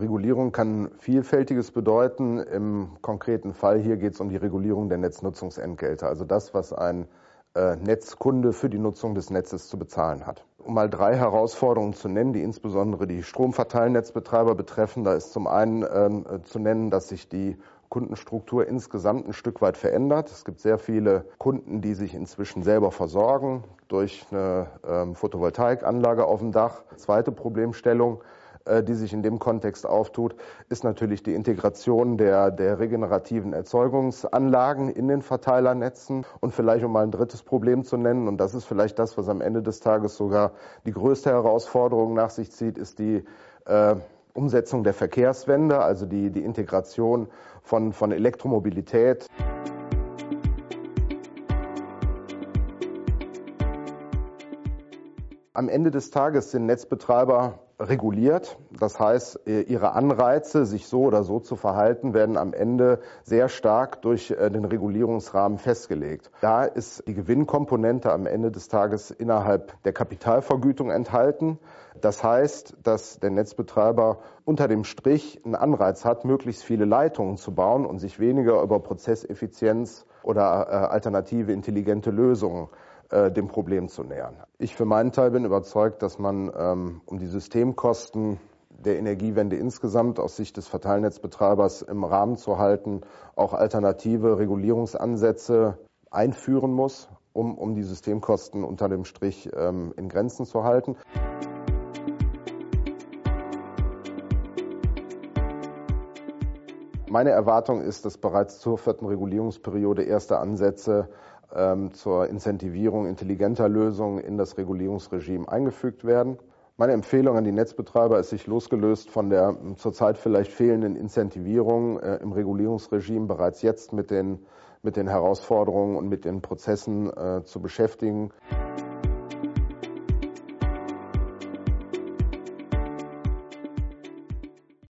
Regulierung kann Vielfältiges bedeuten. Im konkreten Fall hier geht es um die Regulierung der Netznutzungsentgelte, also das, was ein äh, Netzkunde für die Nutzung des Netzes zu bezahlen hat. Um mal drei Herausforderungen zu nennen, die insbesondere die Stromverteilnetzbetreiber betreffen, da ist zum einen äh, zu nennen, dass sich die Kundenstruktur insgesamt ein Stück weit verändert. Es gibt sehr viele Kunden, die sich inzwischen selber versorgen durch eine ähm, Photovoltaikanlage auf dem Dach. Zweite Problemstellung, die sich in dem Kontext auftut, ist natürlich die Integration der, der regenerativen Erzeugungsanlagen in den Verteilernetzen. Und vielleicht um mal ein drittes Problem zu nennen, und das ist vielleicht das, was am Ende des Tages sogar die größte Herausforderung nach sich zieht, ist die äh, Umsetzung der Verkehrswende, also die, die Integration von, von Elektromobilität. Am Ende des Tages sind Netzbetreiber reguliert. Das heißt, ihre Anreize, sich so oder so zu verhalten, werden am Ende sehr stark durch äh, den Regulierungsrahmen festgelegt. Da ist die Gewinnkomponente am Ende des Tages innerhalb der Kapitalvergütung enthalten. Das heißt, dass der Netzbetreiber unter dem Strich einen Anreiz hat, möglichst viele Leitungen zu bauen und sich weniger über Prozesseffizienz oder äh, alternative intelligente Lösungen äh, dem Problem zu nähern. Ich für meinen Teil bin überzeugt, dass man, ähm, um die Systemkosten der Energiewende insgesamt aus Sicht des Verteilnetzbetreibers im Rahmen zu halten, auch alternative Regulierungsansätze einführen muss, um, um die Systemkosten unter dem Strich ähm, in Grenzen zu halten. Meine Erwartung ist, dass bereits zur vierten Regulierungsperiode erste Ansätze ähm, zur Incentivierung intelligenter Lösungen in das Regulierungsregime eingefügt werden. Meine Empfehlung an die Netzbetreiber ist, sich losgelöst von der ähm, zurzeit vielleicht fehlenden Incentivierung äh, im Regulierungsregime bereits jetzt mit den, mit den Herausforderungen und mit den Prozessen äh, zu beschäftigen.